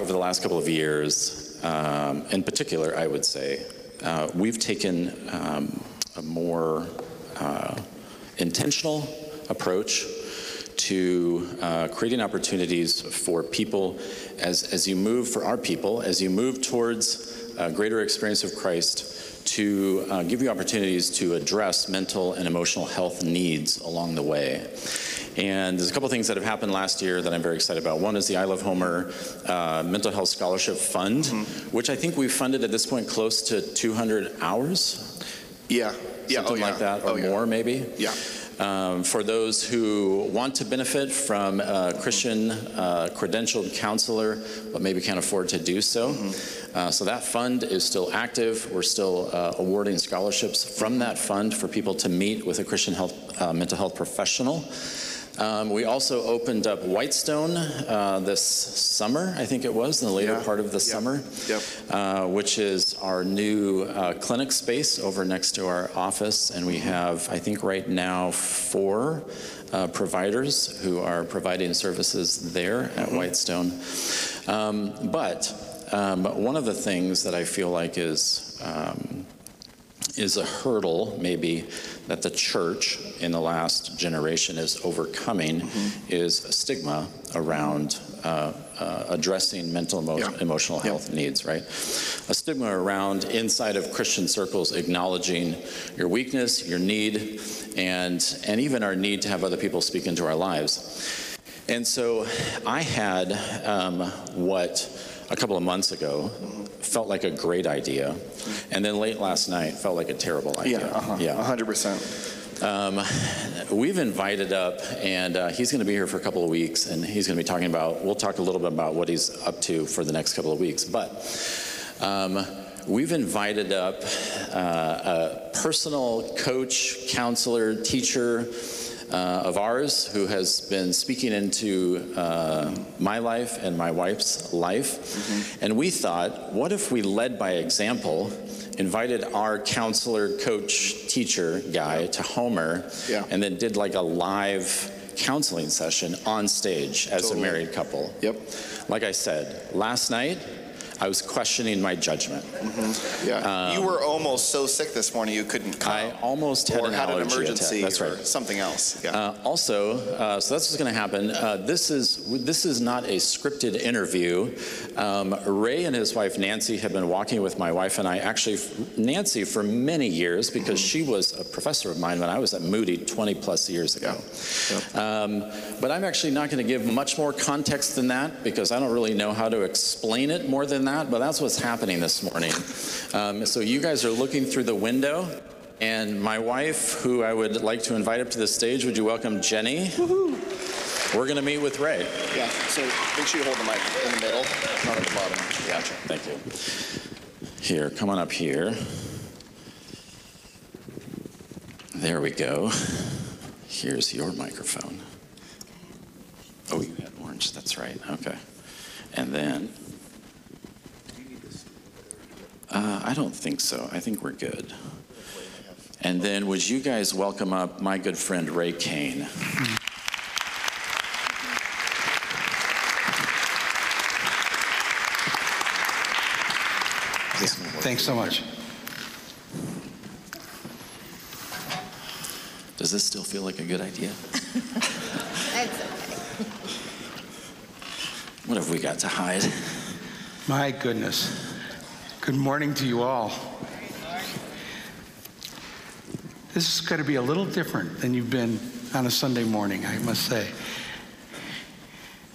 over the last couple of years, um, in particular, I would say, uh, we've taken um, a more uh, intentional approach to uh, creating opportunities for people as, as you move, for our people, as you move towards a greater experience of Christ, to uh, give you opportunities to address mental and emotional health needs along the way. And there's a couple things that have happened last year that I'm very excited about. One is the I Love Homer uh, Mental Health Scholarship Fund, mm-hmm. which I think we've funded at this point close to 200 hours. Yeah, yeah, something oh, yeah. like that, or oh, yeah. more maybe. Yeah. Um, for those who want to benefit from a Christian uh, credentialed counselor, but maybe can't afford to do so. Mm-hmm. Uh, so that fund is still active. We're still uh, awarding scholarships from that fund for people to meet with a Christian health, uh, mental health professional. Um, we also opened up Whitestone uh, this summer, I think it was, in the later yeah. part of the summer, yep. Uh, which is our new uh, clinic space over next to our office. And we have, I think, right now four uh, providers who are providing services there at mm-hmm. Whitestone. Um, but um, one of the things that I feel like is um, is a hurdle, maybe, that the church in the last generation is overcoming mm-hmm. is a stigma around uh, uh, addressing mental emo- yeah. emotional health yeah. needs, right? A stigma around inside of Christian circles acknowledging your weakness, your need, and, and even our need to have other people speak into our lives. And so I had um, what a couple of months ago felt like a great idea, and then late last night felt like a terrible idea. Yeah, uh-huh, yeah, 100%. Um, we've invited up, and uh, he's going to be here for a couple of weeks, and he's going to be talking about. We'll talk a little bit about what he's up to for the next couple of weeks, but. Um, we've invited up uh, a personal coach, counselor, teacher, uh, of ours who has been speaking into uh, my life and my wife's life. Mm-hmm. And we thought, what if we led by example, invited our counselor, coach, teacher guy to Homer, yeah. and then did like a live counseling session on stage as totally. a married couple. Yep. Like I said, last night, I was questioning my judgment. Mm-hmm. Yeah, um, you were almost so sick this morning you couldn't come. I almost had or an had an emergency attack. That's or right. something else. Yeah. Uh, also, uh, so that's what's going to happen. Uh, this is this is not a scripted interview. Um, Ray and his wife Nancy have been walking with my wife and I. Actually, Nancy for many years because mm-hmm. she was a professor of mine when I was at Moody 20 plus years ago. Yeah. Um, but I'm actually not going to give much more context than that because I don't really know how to explain it more than that that, but that's what's happening this morning. Um, so you guys are looking through the window, and my wife, who I would like to invite up to the stage, would you welcome Jenny? We're going to meet with Ray. Yeah, so make sure you hold the mic in the middle, not at the bottom. Gotcha. Thank you. Here, come on up here. There we go. Here's your microphone. Oh, you had orange. That's right. Okay. And then uh, I don't think so. I think we're good. And then would you guys welcome up my good friend Ray Kane? Thanks so much. Does this still feel like a good idea? That's okay. What have we got to hide? My goodness. Good morning to you all. This is going to be a little different than you've been on a Sunday morning, I must say.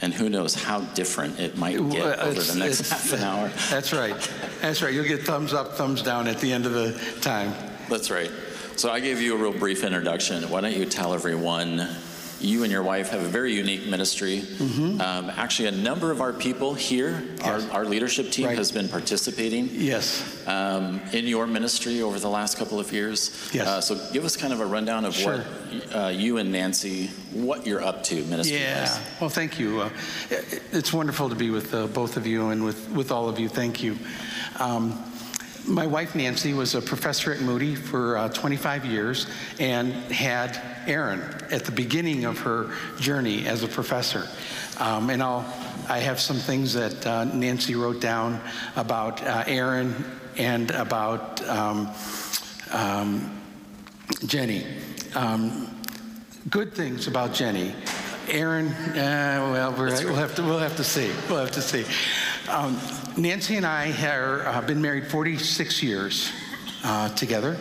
And who knows how different it might get over the next half an hour. That's right. That's right. You'll get thumbs up, thumbs down at the end of the time. That's right. So I gave you a real brief introduction. Why don't you tell everyone you and your wife have a very unique ministry. Mm-hmm. Um, actually, a number of our people here, yes. our, our, leadership team, right. has been participating. Yes. Um, in your ministry over the last couple of years. Yes. Uh, so give us kind of a rundown of sure. what uh, you and Nancy, what you're up to ministry. Yeah. Well, thank you. Uh, it's wonderful to be with uh, both of you and with with all of you. Thank you. Um, my wife Nancy was a professor at Moody for uh, 25 years and had Aaron at the beginning of her journey as a professor. Um, and I'll I have some things that uh, Nancy wrote down about uh, Aaron and about um, um, Jenny. Um, good things about Jenny. Aaron, uh, well, we'll have to we'll have to see. We'll have to see. Um, Nancy and I have uh, been married 46 years uh, together,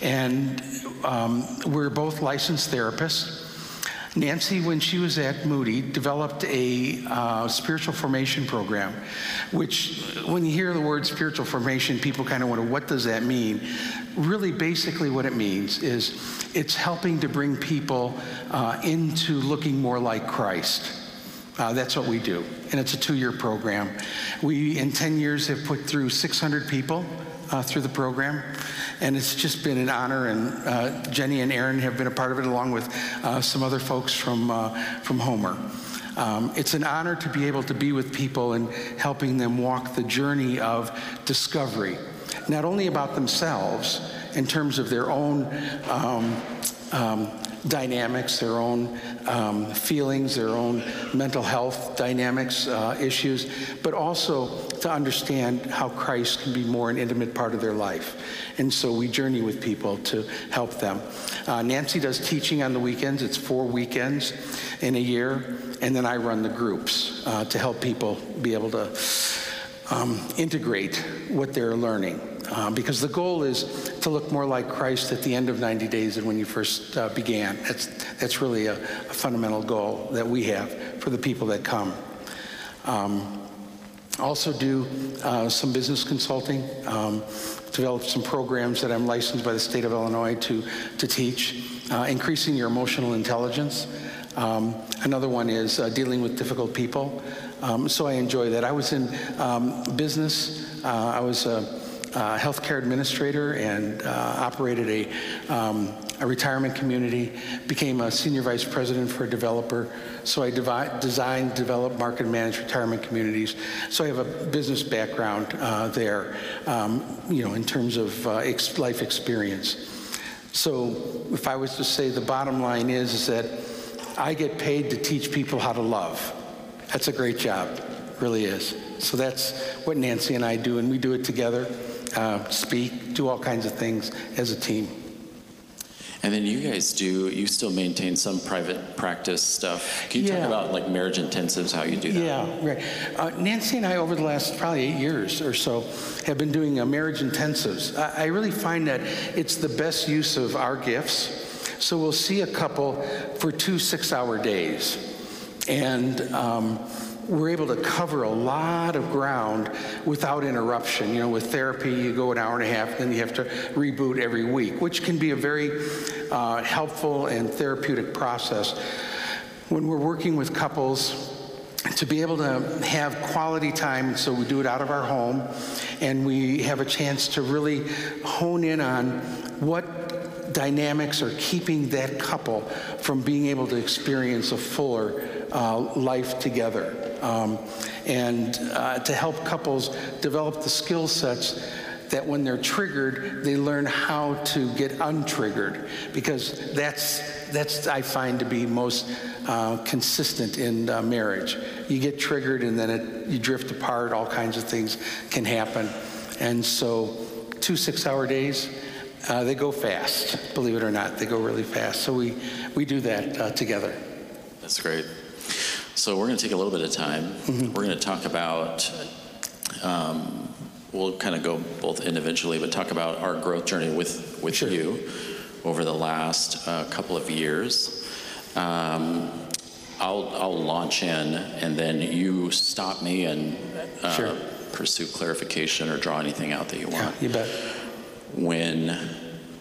and um, we're both licensed therapists. Nancy, when she was at Moody, developed a uh, spiritual formation program, which, when you hear the word spiritual formation, people kind of wonder, what does that mean? Really, basically, what it means is it's helping to bring people uh, into looking more like Christ. Uh, that's what we do, and it's a two year program. We, in 10 years, have put through 600 people uh, through the program. And it's just been an honor, and uh, Jenny and Aaron have been a part of it, along with uh, some other folks from, uh, from Homer. Um, it's an honor to be able to be with people and helping them walk the journey of discovery, not only about themselves in terms of their own um, um, dynamics, their own um, feelings, their own mental health dynamics, uh, issues, but also to understand how Christ can be more an intimate part of their life. And so we journey with people to help them. Uh, Nancy does teaching on the weekends, it's four weekends in a year, and then I run the groups uh, to help people be able to um, integrate what they're learning. Uh, because the goal is to look more like Christ at the end of 90 days than when you first uh, began. That's, that's really a, a, fundamental goal that we have for the people that come. Um, also do uh, some business consulting, um, develop some programs that I'm licensed by the state of Illinois to, to teach, uh, increasing your emotional intelligence. Um, another one is uh, dealing with difficult people. Um, so I enjoy that. I was in um, business. Uh, I was a uh, healthcare administrator and uh, operated a, um, a retirement community, became a senior vice president for a developer. So I devi- designed, developed, market, and managed retirement communities. So I have a business background uh, there, um, you know, in terms of uh, ex- life experience. So if I was to say the bottom line is, is that I get paid to teach people how to love. That's a great job, really is. So that's what Nancy and I do, and we do it together uh, speak, do all kinds of things as a team. And then you guys do, you still maintain some private practice stuff. Can you Yeah. talk about like marriage intensives, how you do that? Yeah, right. Uh, Nancy and I, over the last probably eight years or so, have been doing uh, marriage intensives. I, I really find that it's the best use of our gifts. So we'll see a couple for two six hour days. And um, we're able to cover a lot of ground without interruption. You know, with therapy, you go an hour and a half, then you have to reboot every week, which can be a very uh, helpful and therapeutic process. When we're working with couples, to be able to have quality time, so we do it out of our home, and we have a chance to really hone in on what dynamics are keeping that couple from being able to experience a fuller uh, life together. Um, and uh, to help couples develop the skill sets that when they're triggered, they learn how to get untriggered because that's that's I find to be most uh, consistent in uh, marriage. You get triggered and then it, you drift apart. All kinds of things can happen, and so two six-hour days. Uh, they go fast, believe it or not. They go really fast. So we, we do that uh, together. That's great. So we're going to take a little bit of time. Mm-hmm. We're going to talk about, um, we'll kind of go both individually, but talk about our growth journey with, with Sure. you over the last uh, couple of years. Um, I'll, I'll launch in and then you stop me and uh, Sure. pursue clarification or draw anything out that you Yeah, want you bet. when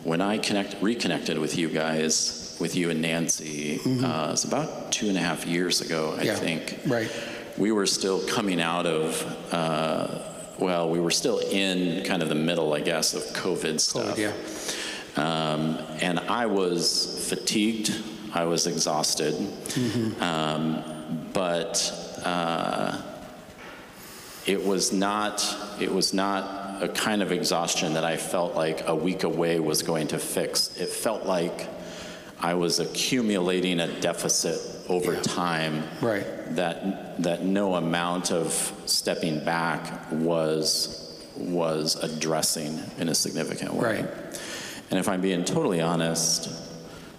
when I connect reconnected with you guys, with you and Nancy, uh, it's about two and a half years ago, I Mm-hmm. Yeah, think. right. We were still coming out of. Uh, well, we were still in kind of the middle, I guess, of COVID stuff. yeah. Um, and I was fatigued. I was exhausted. Mm-hmm. Um, but uh, it was not. It was not a kind of exhaustion that I felt like a week away was going to fix. It felt like I was accumulating a deficit over Yeah. time Right. that that no amount of stepping back was was addressing in a significant way. Right. And if I'm being totally honest,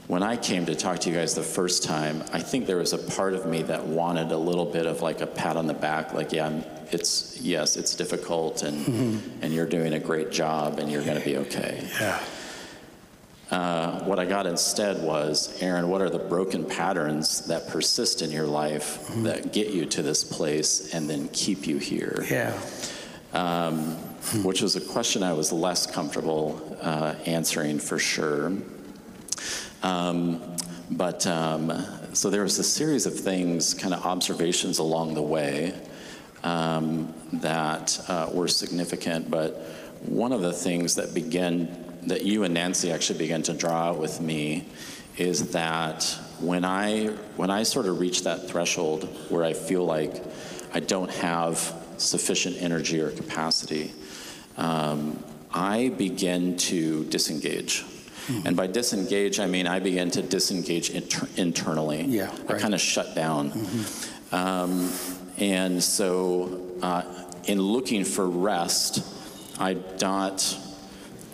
when I came to talk to you guys the first time, I think there was a part of me that wanted a little bit of like a pat on the back, like, yeah, I'm- it's yes, it's difficult, and mm-hmm. and you're doing a great job, and you're going to be okay. Yeah. Uh, what I got instead was, Aaron, what are the broken patterns that persist in your life that get you to this place and then keep you here? Yeah. um, which was a question I was less comfortable uh, answering for sure. Um, but um, so there was a series of things, kind of observations along the way um, that uh, were significant. But one of the things that began, that you and Nancy actually began to draw out with me, is that when I when I sort of reach that threshold where I feel like I don't have sufficient energy or capacity, um, I begin to disengage. And by disengage, I mean I begin to disengage inter- internally. Yeah, I right. Mm-hmm. kind of shut down. Um, and so, uh, in looking for rest, I not,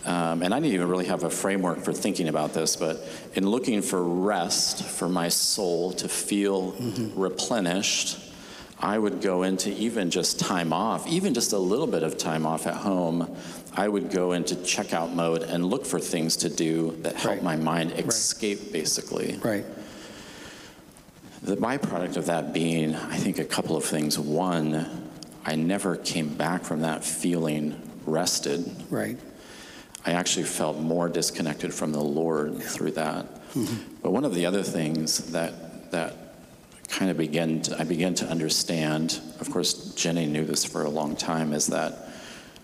um, and I didn't even really have a framework for thinking about this, but in looking for rest for my soul to feel replenished, I would go into even just time off, even just a little bit of time off at home. I would go into checkout mode and look for things to do that help Right. my mind escape, basically. Right. The byproduct of that being, I think, a couple of things. One, I never came back from that feeling rested. Right. I actually felt more disconnected from the Lord through that. Mm-hmm. But one of the other things that that kind of began to, I began to understand, of course, Jenny knew this for a long time, is that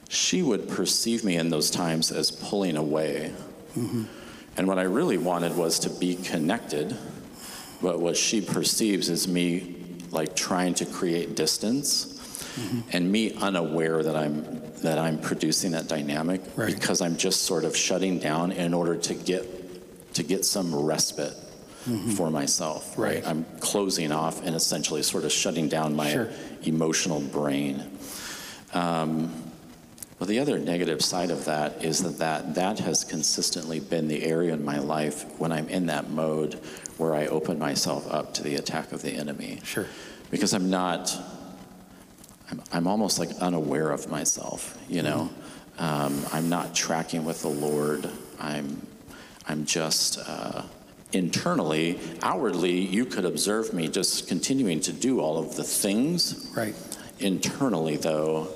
she would perceive me in those times as pulling away. Mm-hmm. And what I really wanted was to be connected, but what she perceives is me like trying to create distance and me unaware that I'm that I'm producing that dynamic Right. because I'm just sort of shutting down in order to get to get some respite for myself. Mm-hmm. Right. I'm closing off and essentially sort of shutting down my Sure. emotional brain. Um, but the other negative side of that is that, that that has consistently been the area in my life when I'm in that mode where I open myself up to the attack of the enemy. Sure. Because I'm not, I'm, I'm almost like unaware of myself, you know? Um, I'm not tracking with the Lord. I'm, I'm just uh, internally, outwardly, you could observe me just continuing to do all of the things Right. Internally, though,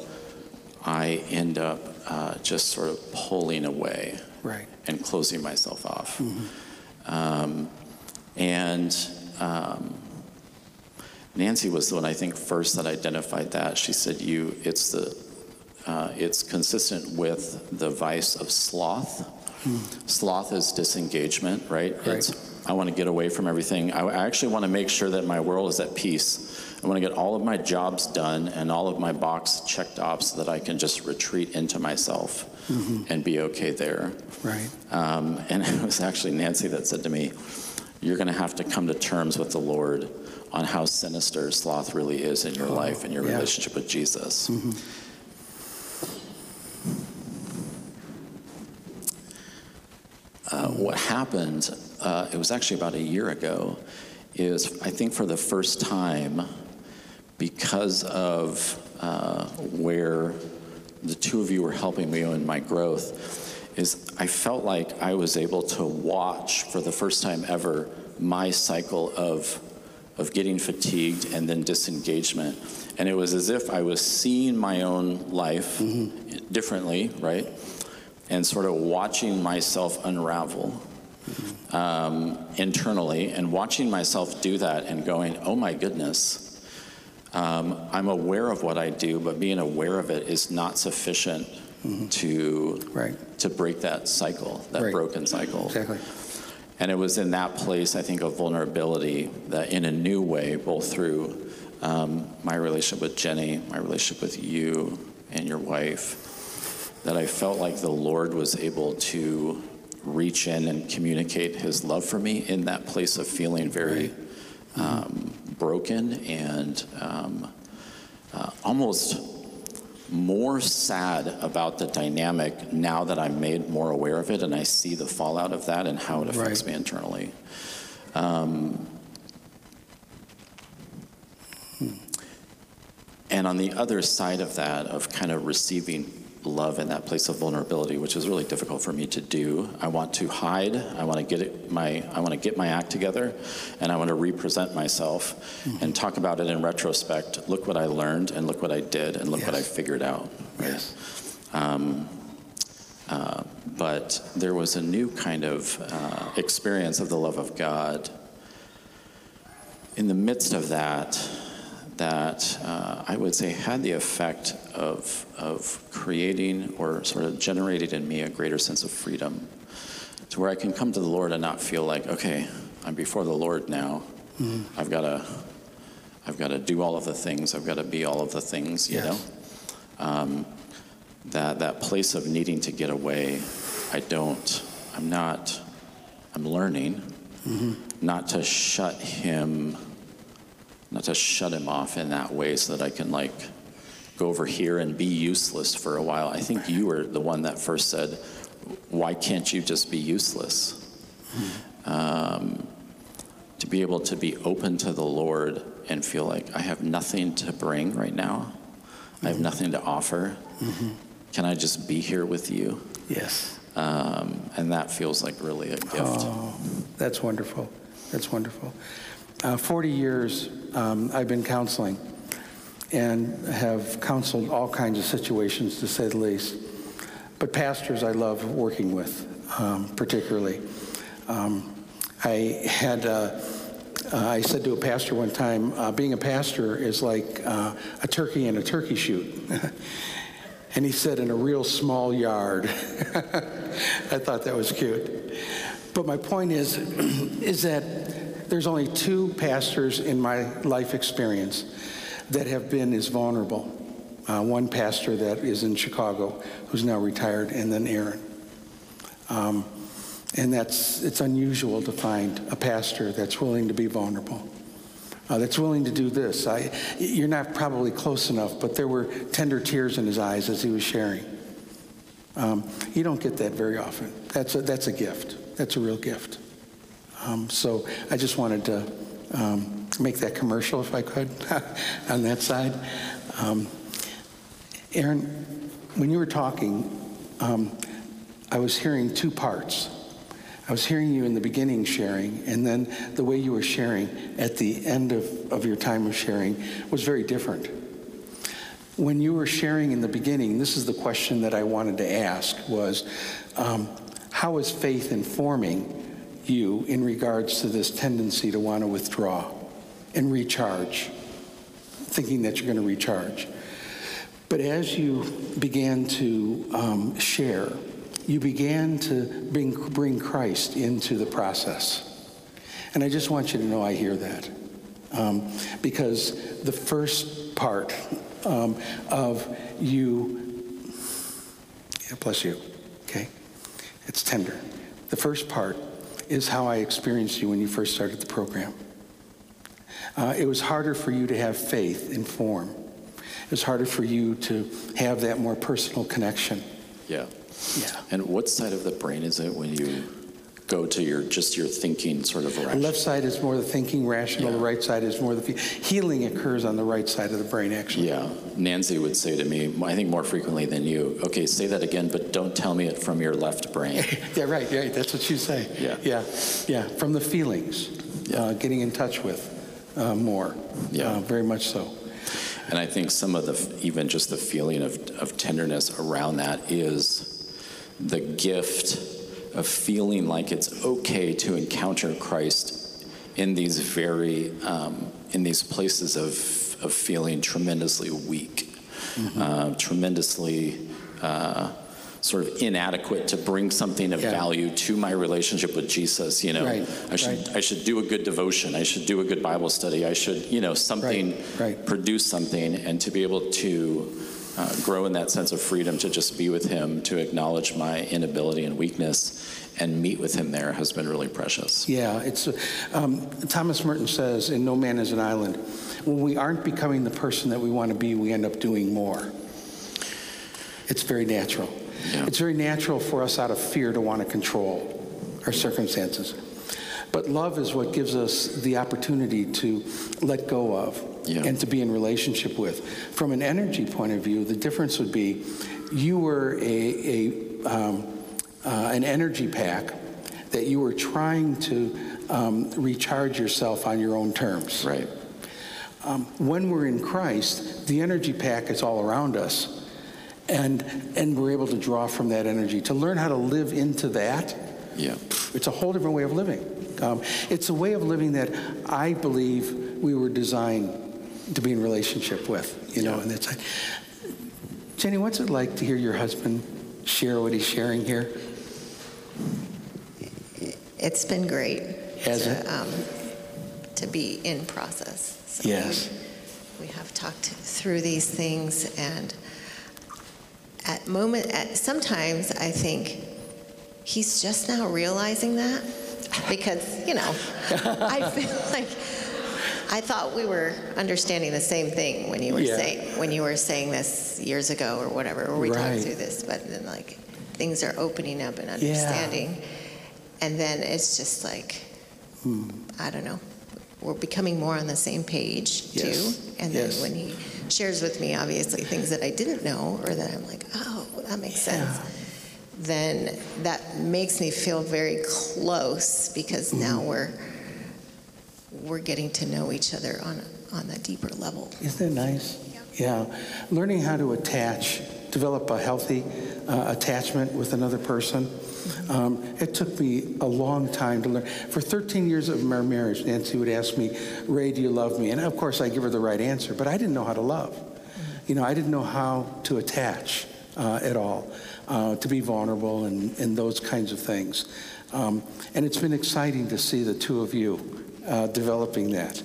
I end up uh, just sort of pulling away Right. and closing myself off. Um, and um, Nancy was the one I think first that identified that. She said, "You, it's the, uh, it's consistent with the vice of sloth. Sloth is disengagement, right? Right. It's I want to get away from everything. I, I actually want to make sure that my world is at peace. I want to get all of my jobs done and all of my box checked off so that I can just retreat into myself and be okay there. Right. Um, and it was actually Nancy that said to me, You're going to have to come to terms with the Lord on how sinister sloth really is in your life and your yeah. relationship with Jesus. Uh, what happened, uh, it was actually about a year ago, is I think for the first time, because of uh, where the two of you were helping me in my growth, is I felt like I was able to watch for the first time ever my cycle of of getting fatigued and then disengagement. And it was as if I was seeing my own life differently, right? And sort of watching myself unravel um, internally and watching myself do that and going, oh my goodness, um, I'm aware of what I do, but being aware of it is not sufficient to, Right. to break that cycle, that Right. broken cycle. Exactly. And it was in that place, I think, of vulnerability that in a new way, both through um, my relationship with Jenny, my relationship with you and your wife, that I felt like the Lord was able to reach in and communicate his love for me in that place of feeling very um, broken and um, uh, almost more sad about the dynamic now that I'm made more aware of it and I see the fallout of that and how it affects Right. me internally. Um, and on the other side of that, of kind of receiving love in that place of vulnerability, which is really difficult for me to do, I want to hide. I want to get it, my I want to get my act together, and I want to represent myself and talk about it in retrospect. Look what I learned, and look what I did, and look what I figured out. Yes. Um, uh, but there was a new kind of uh, experience of the love of God in the midst of that that uh, I would say had the effect of, of creating or sort of generating in me a greater sense of freedom to where I can come to the Lord and not feel like, okay, I'm before the Lord now. I've got to I've got to do all of the things. I've got to be all of the things, you Yes. know? Um, that, that place of needing to get away, I don't, I'm not, I'm learning not to shut him, not to shut him off in that way so that I can like go over here and be useless for a while. I think you were the one that first said, why can't you just be useless? Um, to be able to be open to the Lord and feel like I have nothing to bring right now. I have nothing to offer. Can I just be here with you? Yes. Um, and that feels like really a gift. Oh, that's wonderful. That's wonderful. Uh, 40 years um, I've been counseling and have counseled all kinds of situations, to say the least. But pastors I love working with, um, particularly. Um, I had, uh, uh, I said to a pastor one time, uh, being a pastor is like uh, a turkey in a turkey shoot. and he said, in a real small yard. I thought that was cute. But my point is, is that there's only two pastors in my life experience that have been as vulnerable. Uh, one pastor that is in Chicago, who's now retired, and then Aaron. Um, and that's it's unusual to find a pastor that's willing to be vulnerable, uh, that's willing to do this. I, you're not probably close enough, but there were tender tears in his eyes as he was sharing. Um, you don't get that very often. That's a, that's a gift. That's a real gift. Um, so I just wanted to um, make that commercial, if I could, on that side. Um, Aaron, when you were talking, um, I was hearing two parts. I was hearing you in the beginning sharing, and then the way you were sharing at the end of, of your time of sharing was very different. When you were sharing in the beginning, this is the question that I wanted to ask was, um, how is faith informing you in regards to this tendency to want to withdraw and recharge, thinking that you're going to recharge? But as you began to um, share, you began to bring, bring Christ into the process. And I just want you to know I hear that. Um, because the first part um, of you, yeah, bless you, okay? It's tender. The first part is how I experienced you when you first started the program. Uh, it was harder for you to have faith in form. It was harder for you to have that more personal connection. Yeah. Yeah. And what side of the brain is it when you go to your just your thinking sort of The left side is more the thinking rational, the right side is more the fe- healing occurs on the right side of the brain, actually. Yeah. Nancy would say to me, I think more frequently than you, okay, say that again, but don't tell me it from your left brain. Yeah, right, yeah, that's what you say. Yeah. Yeah, yeah, from the feelings, Yeah. uh, getting in touch with uh, more. Yeah. Uh, very much so. And I think some of the, even just the feeling of, of tenderness around that is the gift of feeling like it's okay to encounter Christ in these very, um, in these places of, of feeling tremendously weak, uh, tremendously uh, sort of inadequate to bring something of Yeah. value to my relationship with Jesus. You know, Right, I should right. I should do a good devotion. I should do a good Bible study. I should, you know, something right. produce something and to be able to uh, grow in that sense of freedom to just be with Him, to acknowledge my inability and weakness, and meet with Him there has been really precious. Yeah, it's um, Thomas Merton says in No Man is an Island, when we aren't becoming the person that we want to be, we end up doing more. It's very natural. Yeah. It's very natural for us out of fear to want to control our circumstances. But love is what gives us the opportunity to let go of Yeah. and to be in relationship with. From an energy point of view, the difference would be you were a, a um, uh, an energy pack that you were trying to um, recharge yourself on your own terms. Right. Um, when we're in Christ, the energy pack is all around us, and and we're able to draw from that energy to learn how to live into that. Yeah. It's a whole different way of living. Um, it's a way of living that I believe we were designed to be in relationship with. You know, and that's. Jenny, what's it like to hear your husband share what he's sharing here? It's been great. Has to, it? Um, to be in process. So Yes. We, we have talked through these things, and at moment, at sometimes I think he's just now realizing that because you know I feel like I thought we were understanding the same thing when you were Yeah. saying when you were saying this years ago or whatever, or we Right. talked through this, but then like things are opening up and understanding, and then it's just like Hmm. I don't know. We're becoming more on the same page Yes. too. And then Yes. when he shares with me, obviously, things that I didn't know or that I'm like, oh, that makes sense, then that makes me feel very close because now we're we're getting to know each other on a, on a deeper level. Isn't that nice? Yeah. yeah. Learning how to attach, develop a healthy uh, attachment with another person. Um, it took me a long time to learn. For 13 years of our marriage, Nancy would ask me, Ray, do you love me? And of course, I give her the right answer, but I didn't know how to love. You know, I didn't know how to attach uh, at all, uh, to be vulnerable and, and those kinds of things. Um, and it's been exciting to see the two of you uh, developing that.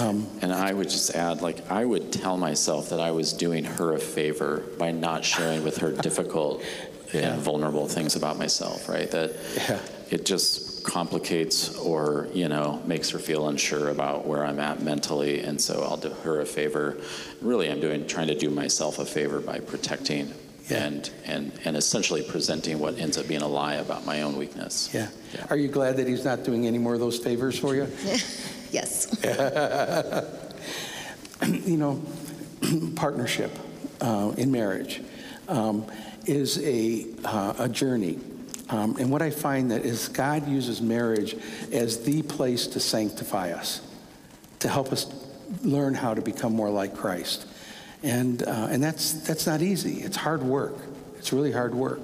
Um, And I would just add, like, I would tell myself that I was doing her a favor by not sharing with her difficult Yeah. and vulnerable things about myself, right? That Yeah. it just complicates or, you know, makes her feel unsure about where I'm at mentally. And so I'll do her a favor. Really, I'm doing, trying to do myself a favor by protecting. And, and, and essentially presenting what ends up being a lie about my own weakness. Yeah. Are you glad that he's not doing any more of those favors for you? Yes. you know, partnership uh, in marriage um, is a, uh, a journey. Um, and what I find that is God uses marriage as the place to sanctify us, to help us learn how to become more like Christ. And, uh, and that's, that's not easy. It's hard work. It's really hard work.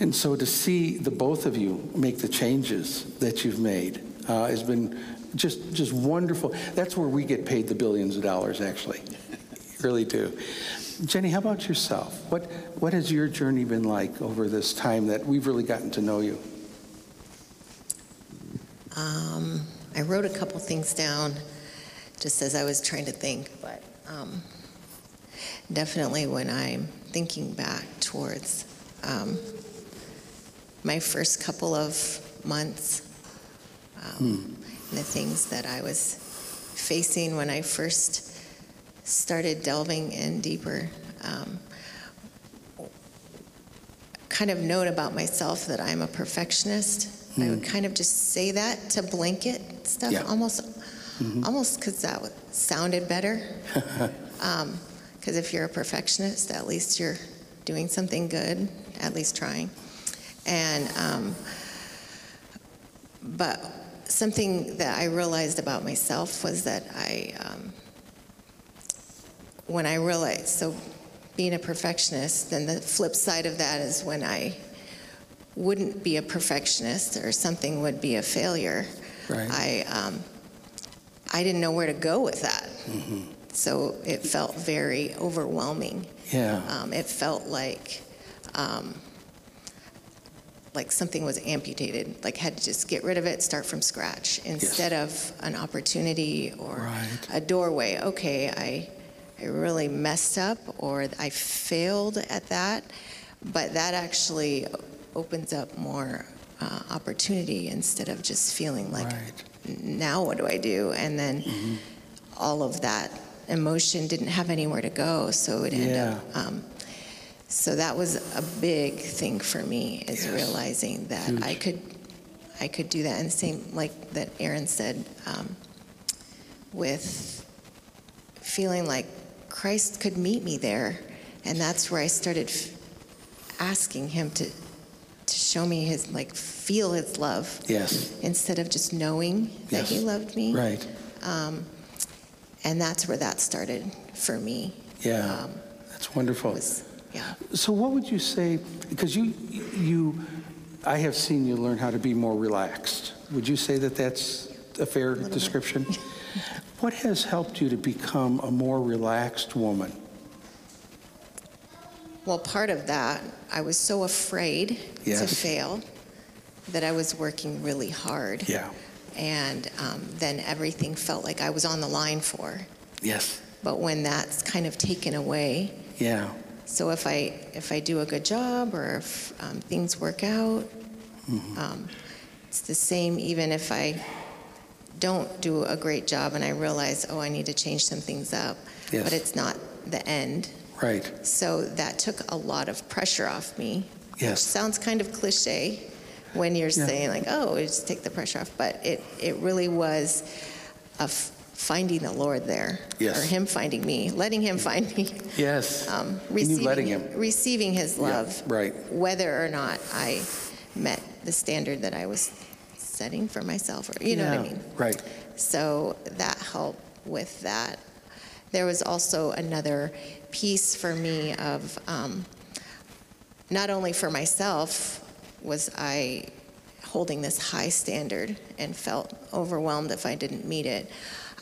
And so to see the both of you make the changes that you've made uh, has been just, just wonderful. That's where we get paid the billions of dollars, actually. really do. Jenny, how about yourself? What, what has your journey been like over this time that we've really gotten to know you? Um, I wrote a couple things down just as I was trying to think, but um, definitely when I'm thinking back towards um, my first couple of months um, and the things that I was facing when I first started delving in deeper. Um, kind of note about myself that I'm a perfectionist. I would kind of just say that to blanket stuff, Yeah. almost, almost because that sounded better. Because if you're a perfectionist, at least you're doing something good, at least trying. And um, but something that I realized about myself was that I, um, when I realized, so being a perfectionist, then the flip side of that is when I wouldn't be a perfectionist or something would be a failure. Right. I, um, I didn't know where to go with that. So it felt very overwhelming. Yeah. Um, it felt like, um, like something was amputated, like had to just get rid of it, start from scratch, instead of an opportunity or Right. a doorway. Okay, I, I really messed up or I failed at that. But that actually opens up more uh, opportunity instead of just feeling like, Right. now what do I do? And then all of that emotion didn't have anywhere to go, so it ended Yeah. up. Um, so that was a big thing for me is Yes. realizing that Huge. I could, I could do that. And same like that Aaron said, um, with feeling like Christ could meet me there, and that's where I started f- asking Him to to show me His like feel His love Yes. instead of just knowing that He loved me. Right. Um, and that's where that started for me. Yeah. Um, That's wonderful. was yeah. So what would you say, because you, you, I have seen you learn how to be more relaxed. Would you say that that's a fair bit. description? What has helped you to become a more relaxed woman? Well, part of that, I was so afraid to fail that I was working really hard. Yeah. And um, then everything felt like I was on the line for. Yes. But when that's kind of taken away, Yeah. so if I if I do a good job or if um, things work out, Mm-hmm. um, it's the same. Even if I don't do a great job and I realize, oh, I need to change some things up, Yes. but it's not the end. Right. So that took a lot of pressure off me. Which Yes. sounds kind of cliche when you're Yeah. saying like, oh, just take the pressure off. But it, it really was a f- finding the Lord there. Yes. Or him finding me, letting him find me. Yes. Um, receiving, letting him. receiving his Yeah, love. right. Whether or not I met the standard that I was setting for myself. Or, you know what I mean? Right. So that helped with that. There was also another piece for me of um, not only for myself was I holding this high standard and felt overwhelmed if I didn't meet it.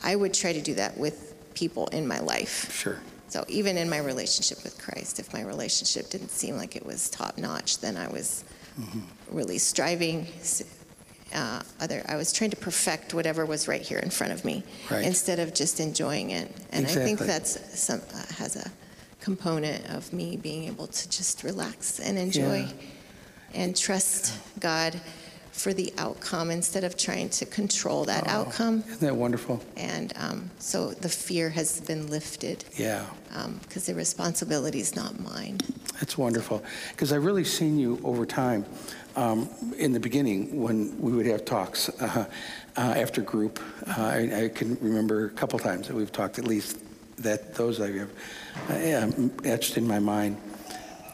I would try to do that with people in my life. Sure. So even in my relationship with Christ, if my relationship didn't seem like it was top notch, then I was really striving. Uh, other, I was trying to perfect whatever was right here in front of me, Right. instead of just enjoying it. And I think Exactly. that's some uh, has a component of me being able to just relax and enjoy, Yeah. And trust God for the outcome instead of trying to control that Oh. outcome. Isn't that wonderful? And um, so the fear has been lifted Yeah. because the responsibility is not mine. That's wonderful. Because I've really seen you over time. Um, in the beginning, when we would have talks uh, uh, after group, uh, I, I can remember a couple times that we've talked, at least that those I have uh, etched in my mind.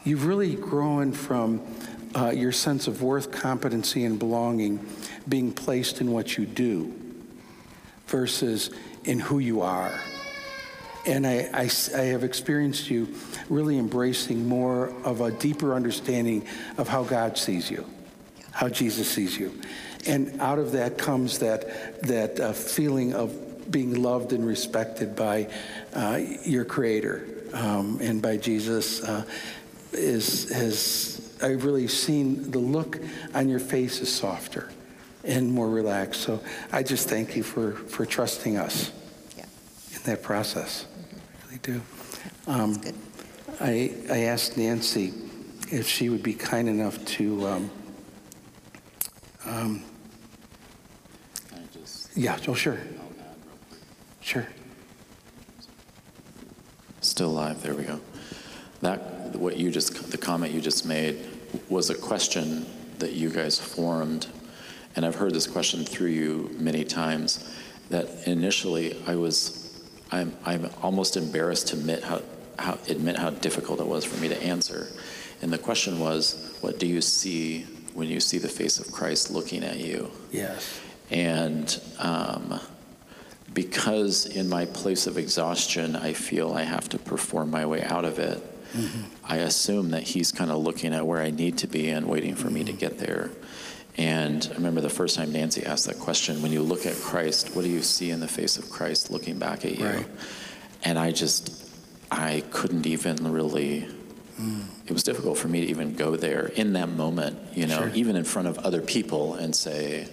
You've really grown from uh, your sense of worth, competency, and belonging being placed in what you do versus in who you are. And I have experienced you really embracing more of a deeper understanding of how God sees you, how Jesus sees you. And out of that comes that, that uh, feeling of being loved and respected by uh, your Creator um, and by Jesus. Uh, is, has, I've really seen the look on your face is softer and more relaxed. So I just thank you for, for trusting us Yeah, in that process. I really do. that's Um, good. I, I asked Nancy if she would be kind enough to, um, um, Can I just, yeah, oh, sure, I'll add real quick. sure. Still live, there we go. That, what you just, the comment you just made was a question that you guys formed, and I've heard this question through you many times, that initially I was, I'm, I'm almost embarrassed to admit how, how, admit how difficult it was for me to answer. And the question was, what do you see when you see the face of Christ looking at you? Yes, And um, because in my place of exhaustion, I feel I have to perform my way out of it, I assume that he's kind of looking at where I need to be and waiting for me to get there. And I remember the first time Nancy asked that question when you look at Christ, what do you see in the face of Christ looking back at you? Right. And I just, I couldn't even really. It was difficult for me to even go there in that moment, you know, Sure. even in front of other people and say,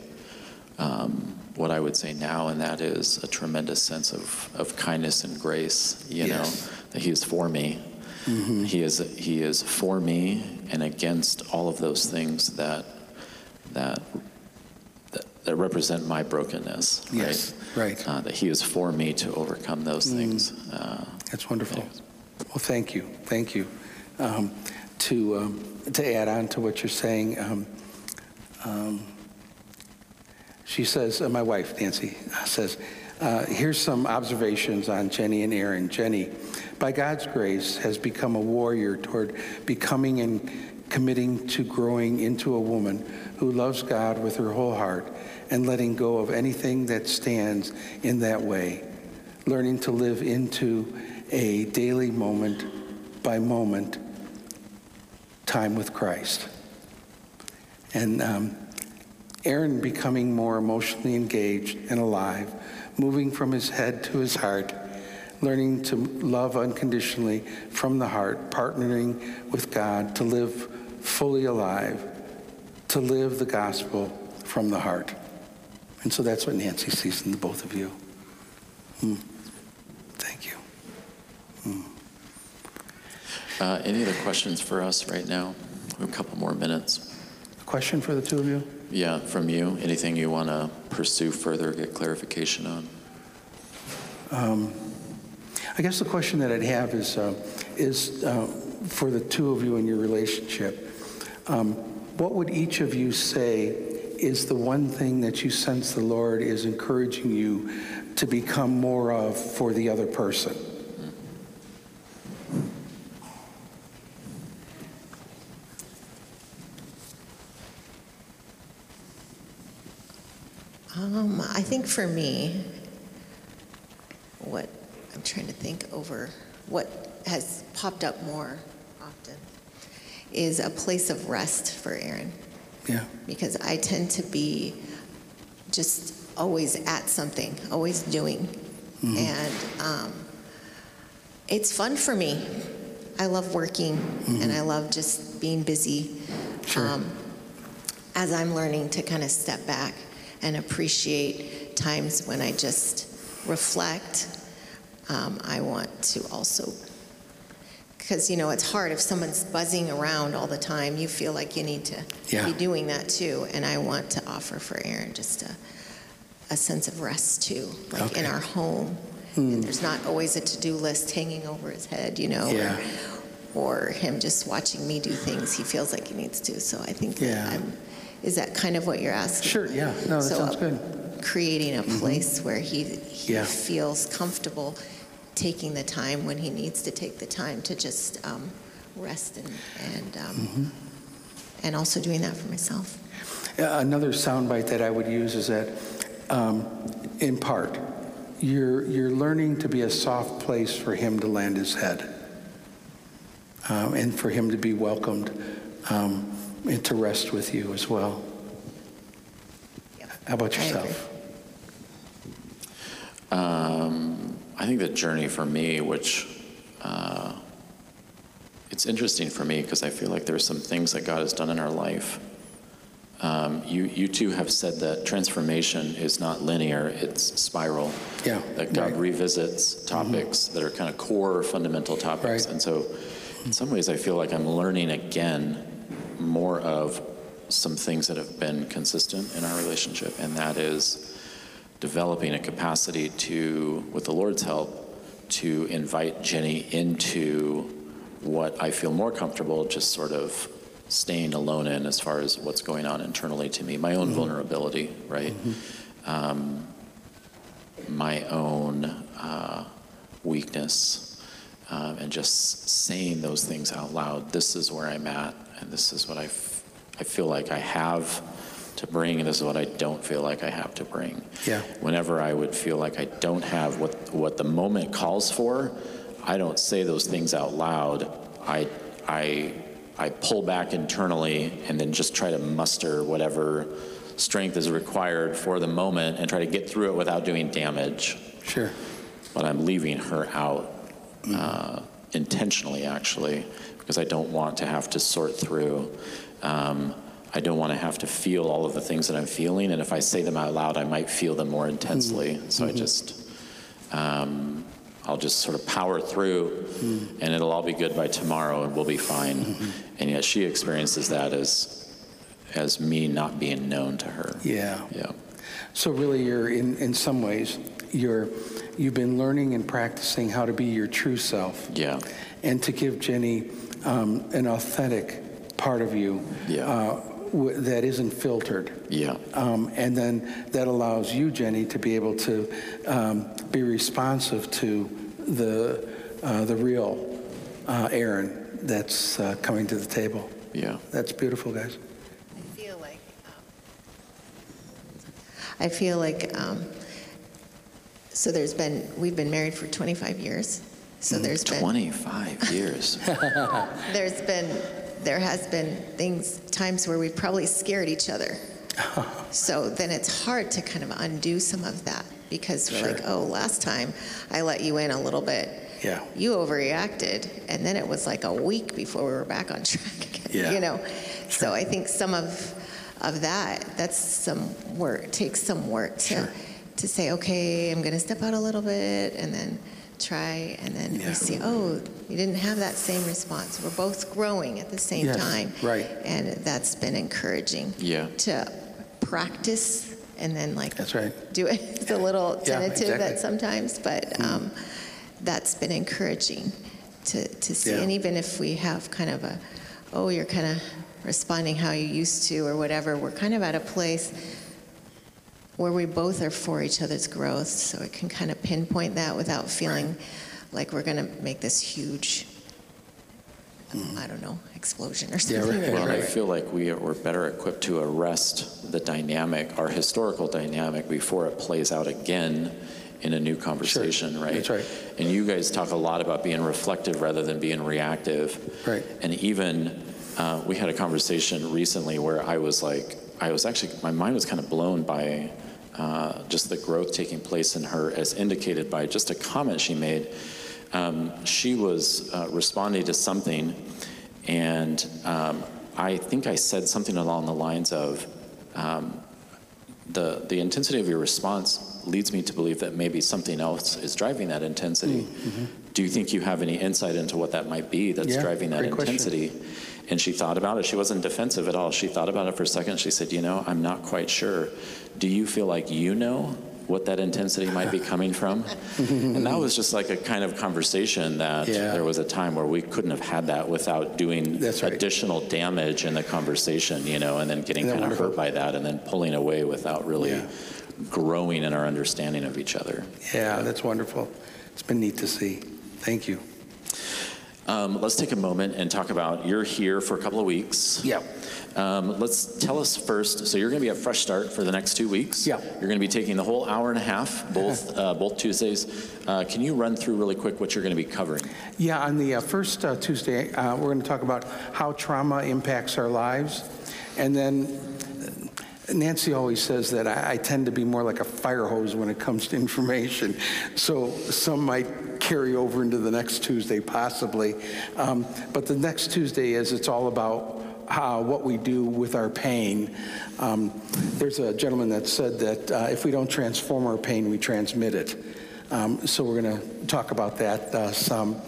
um, what I would say now, and that is a tremendous sense of, of kindness and grace. You Yes. know that He is for me. He is He is for me and against all of those things that that that, that represent my brokenness. Yes, right. Mm. Uh, that He is for me to overcome those things. Uh, That's wonderful. Well, thank you, thank you. Um, To, um, to add on to what you're saying, um, um, she says, uh, my wife, Nancy, says, uh, here's some observations on Jenny and Aaron. Jenny, by God's grace, has become a warrior toward becoming and committing to growing into a woman who loves God with her whole heart and letting go of anything that stands in that way, learning to live into a daily moment by moment time with Christ. And um, Aaron becoming more emotionally engaged and alive, moving from his head to his heart, learning to love unconditionally from the heart, partnering with God to live fully alive, to live the gospel from the heart. And so that's what Nancy sees in the both of you. Hmm. Thank you. uh, any other questions for us right now? We have a couple more minutes. A question for the two of you? Yeah, from you. Anything you want to pursue further, get clarification on? I guess the question that I'd have is, uh, is uh, for the two of you in your relationship, um, what would each of you say is the one thing that you sense the Lord is encouraging you to become more of for the other person? Um, I think for me, what I'm trying to think over what has popped up more often is a place of rest for Aaron Yeah. because I tend to be just always at something, always doing. Mm-hmm. And um, it's fun for me. I love working and mm-hmm. I love just being busy. Sure. Um, as I'm learning to kind of step back and appreciate times when I just reflect, um, I want to also because you know it's hard if someone's buzzing around all the time you feel like you need to Yeah. be doing that too and i want to offer for aaron just a, a sense of rest too like in our home and there's not always a to-do list hanging over his head you know Yeah. or, or him just watching me do things he feels like he needs to so i think Yeah. that I'm, is that kind of what you're asking Sure, yeah. No, that So, sounds uh, good. creating a place where he, he Yeah. feels comfortable taking the time when he needs to take the time to just um, rest and and, um, Mm-hmm. and also doing that for myself. Uh, Another soundbite that I would use is that, um, in part, you're, you're learning to be a soft place for him to land his head um, and for him to be welcomed um, and to rest with you as well. Yep. How about I agree. yourself? Um, I think the journey for me, which uh, it's interesting for me because I feel like there's some things that God has done in our life. Um, you, you two have said that transformation is not linear, it's spiral. Yeah, That God right. revisits topics that are kind of core fundamental topics. Right. And so, in some ways, I feel like I'm learning again more of some things that have been consistent in our relationship, and that is developing a capacity to, with the Lord's help, to invite Jenny into what I feel more comfortable just sort of staying alone in as far as what's going on internally to me, my own vulnerability, right? Um, my own uh, weakness, um, and just saying those things out loud. This is where I'm at, and this is what I, f- I feel like I have to bring, and this is what I don't feel like I have to bring. Yeah. Whenever I would feel like I don't have what what the moment calls for, I don't say those things out loud. I I I pull back internally and then just try to muster whatever strength is required for the moment and try to get through it without doing damage Sure. but I'm leaving her out uh, intentionally, actually, because I don't want to have to sort through. Um, I don't want to have to feel all of the things that I'm feeling, and if I say them out loud, I might feel them more intensely. So I just, um, I'll just sort of power through, and it'll all be good by tomorrow, and we'll be fine. And yet she experiences that as, as me not being known to her. Yeah. Yeah. So really, you're in, in some ways, you're, you've been learning and practicing how to be your true self. Yeah. And to give Jenny um, an authentic part of you Yeah. uh, that isn't filtered. Yeah. Um, and then that allows you, Jenny, to be able to um, be responsive to the, uh, the real uh, Aaron that's uh, coming to the table. Yeah. That's beautiful, guys. I feel like, um, I feel like, um, so there's been, we've been married for 25 years. So there's been, 25 years. there's been, there has been things, times where we've probably scared each other. So then it's hard to kind of undo some of that because we're like, oh, last time I let you in a little bit. Yeah. You overreacted, and then it was like a week before we were back on track again. Yeah. You know, so I think some of of that that's some work takes some work to Sure. to say, okay, I'm going to step out a little bit, and then try, and then Yeah. we see, oh, you didn't have that same response. We're both growing at the same Yes, time, right. And that's been encouraging. Yeah. To practice and then like That's right. do it. It's a little Yeah, tentative exactly. at sometimes, but um, that's been encouraging to, to see. Yeah. And even if we have kind of a, oh, you're kind of responding how you used to or whatever, we're kind of at a place where we both are for each other's growth, so it can kind of pinpoint that without feeling like we're going to make this huge, I don't know, explosion or Yeah, something. right, Well, and I feel like we are, we're better equipped to arrest the dynamic, our historical dynamic, before it plays out again in a new conversation, right? That's right. And you guys talk a lot about being reflective rather than being reactive. Right. And even uh, we had a conversation recently where I was like, I was actually, my mind was kind of blown by uh, just the growth taking place in her, as indicated by just a comment she made. Um, she was uh, responding to something, and um, I think I said something along the lines of, um, the, the intensity of your response leads me to believe that maybe something else is driving that intensity. Do you think you have any insight into what that might be that's Mm-hmm. Yeah, driving that intensity? question. And she thought about it. She wasn't defensive at all. She thought about it for a second. She said, You know, I'm not quite sure. Do you feel like you know what that intensity might be coming from? and that was just like a kind of conversation that Yeah. there was a time where we couldn't have had that without doing right. additional damage in the conversation, you know, and then getting kind of hurt by that and then pulling away without really Yeah. growing in our understanding of each other. Yeah, that's wonderful. It's been neat to see. Thank you. Um, let's take a moment and talk about you're here for a couple of weeks. Yeah. Um, let's tell us first. So you're going to be at Fresh Start for the next two weeks. Yeah. You're going to be taking the whole hour and a half, both uh, both Tuesdays. Uh, can you run through really quick what you're going to be covering? Yeah, on the uh, first uh, Tuesday, uh, we're going to talk about how trauma impacts our lives. And then Nancy always says that I, I tend to be more like a fire hose when it comes to information. So some might carry over into the next Tuesday, possibly. Um, but the next Tuesday is it's all about how, what we do with our pain. Um, there's a gentleman that said that uh, if we don't transform our pain, we transmit it. Um, so we're going to talk about that uh, some.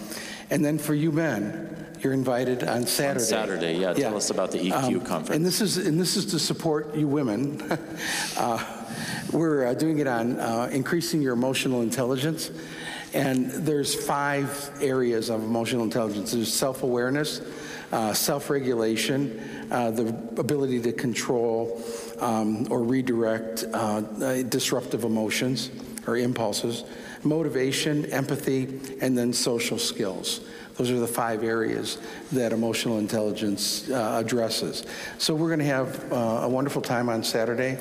And then for you men, you're invited on Saturday. Saturday, yeah. Tell us about the EQ conference. Um, And this is and this is to support you women. uh, we're uh, doing it on uh, increasing your emotional intelligence, and there's five areas of emotional intelligence. There's self-awareness, uh, self-regulation, uh, the ability to control um, or redirect uh, uh, disruptive emotions or impulses, motivation, empathy, and then social skills. Those are the five areas that emotional intelligence uh, addresses. So we're going to have uh, a wonderful time on Saturday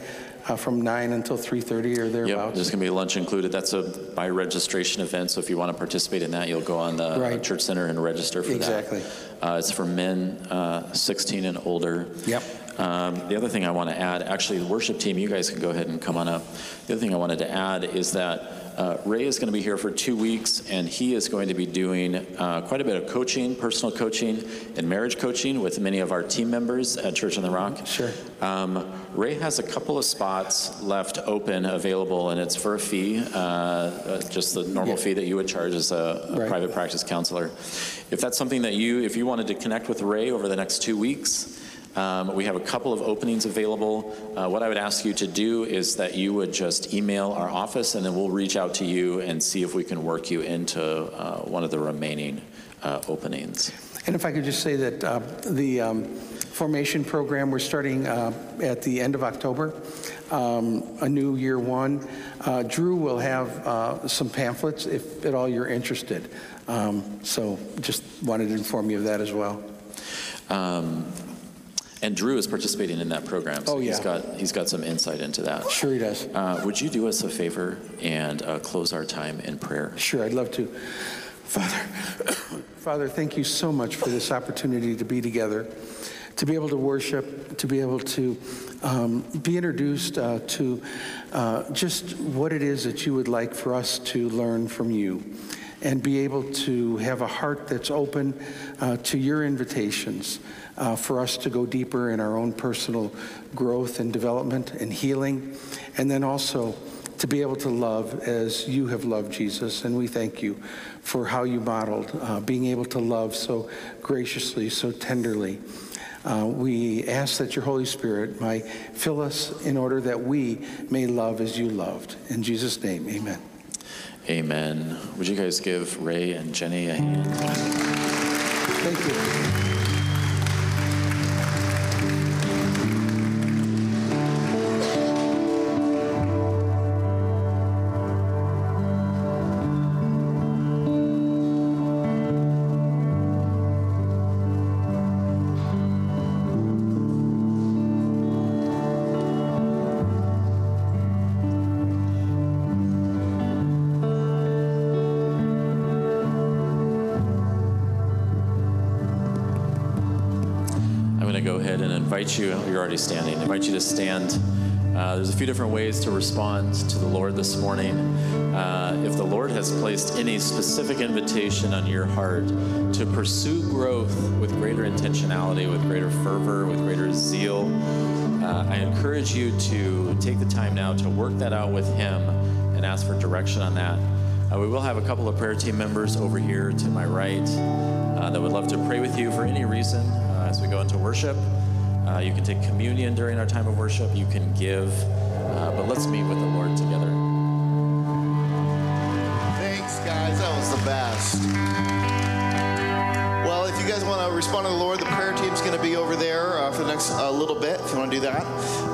uh, from 9 until 3.30 or Yep, thereabouts. there's going to be lunch included. That's a by registration event, so if you want to participate in that, you'll go on the Right. church center and register for Exactly. that. Exactly. Uh, It's for men uh, 16 and older. Yep. Um, The other thing I want to add, actually, the worship team, you guys can go ahead and come on up. The other thing I wanted to add is that uh, Ray is going to be here for two weeks, and he is going to be doing uh, quite a bit of coaching, personal coaching, and marriage coaching with many of our team members at Church on the Rock. Sure. Um, Ray has a couple of spots left open available, and it's for a fee, uh, uh, just the normal Yeah. fee that you would charge as a, a Right. private practice counselor. If that's something that you, if you wanted to connect with Ray over the next two weeks, um, we have a couple of openings available. Uh, what I would ask you to do is that you would just email our office, and then we'll reach out to you and see if we can work you into uh, one of the remaining uh, openings. And if I could just say that uh, the um, formation program, we're starting uh, at the end of October, um, a new year one. Uh, Drew will have uh, some pamphlets if at all you're interested. Um, So just wanted to inform you of that as well. Um, and Drew is participating in that program, so Oh, he's yeah. got he's got some insight into that. Sure he does. Uh, would you do us a favor and uh, close our time in prayer? Sure, I'd love to. Father, Father, thank you so much for this opportunity to be together, to be able to worship, to be able to um, be introduced uh, to uh, just what it is that you would like for us to learn from you, and be able to have a heart that's open uh, to your invitations uh, for us to go deeper in our own personal growth and development and healing, and then also to be able to love as you have loved Jesus. And we thank you for how you modeled uh, being able to love so graciously, so tenderly. Uh, we ask that your Holy Spirit might fill us in order that we may love as you loved. In Jesus' name, amen. Amen. Would you guys give Ray and Jenny a hand? Thank you. Already standing, I invite you to stand. Uh, there's a few different ways to respond to the Lord this morning. Uh, if the Lord has placed any specific invitation on your heart to pursue growth with greater intentionality, with greater fervor, with greater zeal, uh, I encourage you to take the time now to work that out with Him and ask for direction on that. Uh, we will have a couple of prayer team members over here to my right uh, that would love to pray with you for any reason uh, as we go into worship. Uh, you can take communion during our time of worship. You can give. Uh, but let's meet with the Lord together. Thanks, guys. That was the best. Well, if you guys want to respond to the Lord, the prayer team's going to be over there uh, for the next uh, little bit, if you want to do that.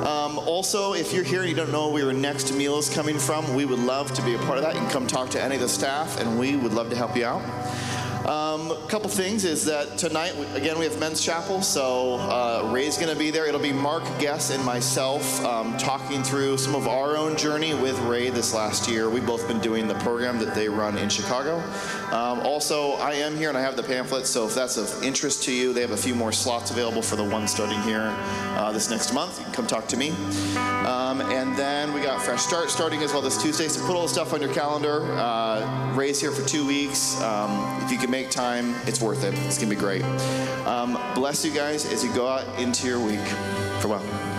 Um, also, if you're here and you don't know where your next meal is coming from, we would love to be a part of that. You can come talk to any of the staff, and we would love to help you out. Um, a couple things is that tonight, again, we have men's chapel, so uh, Ray's going to be there. It'll be Mark Guess and myself um, talking through some of our own journey with Ray this last year. We've both been doing the program that they run in Chicago. Um, also, I am here and I have the pamphlet, so if that's of interest to you, they have a few more slots available for the one starting here uh, this next month. You can come talk to me. Um, and then we got Fresh Start starting as well this Tuesday, so put all the stuff on your calendar. Uh, Ray's here for two weeks. Um, if you can make time, it's worth it. It's going to be great. Um, bless you guys as you go out into your week. Farewell.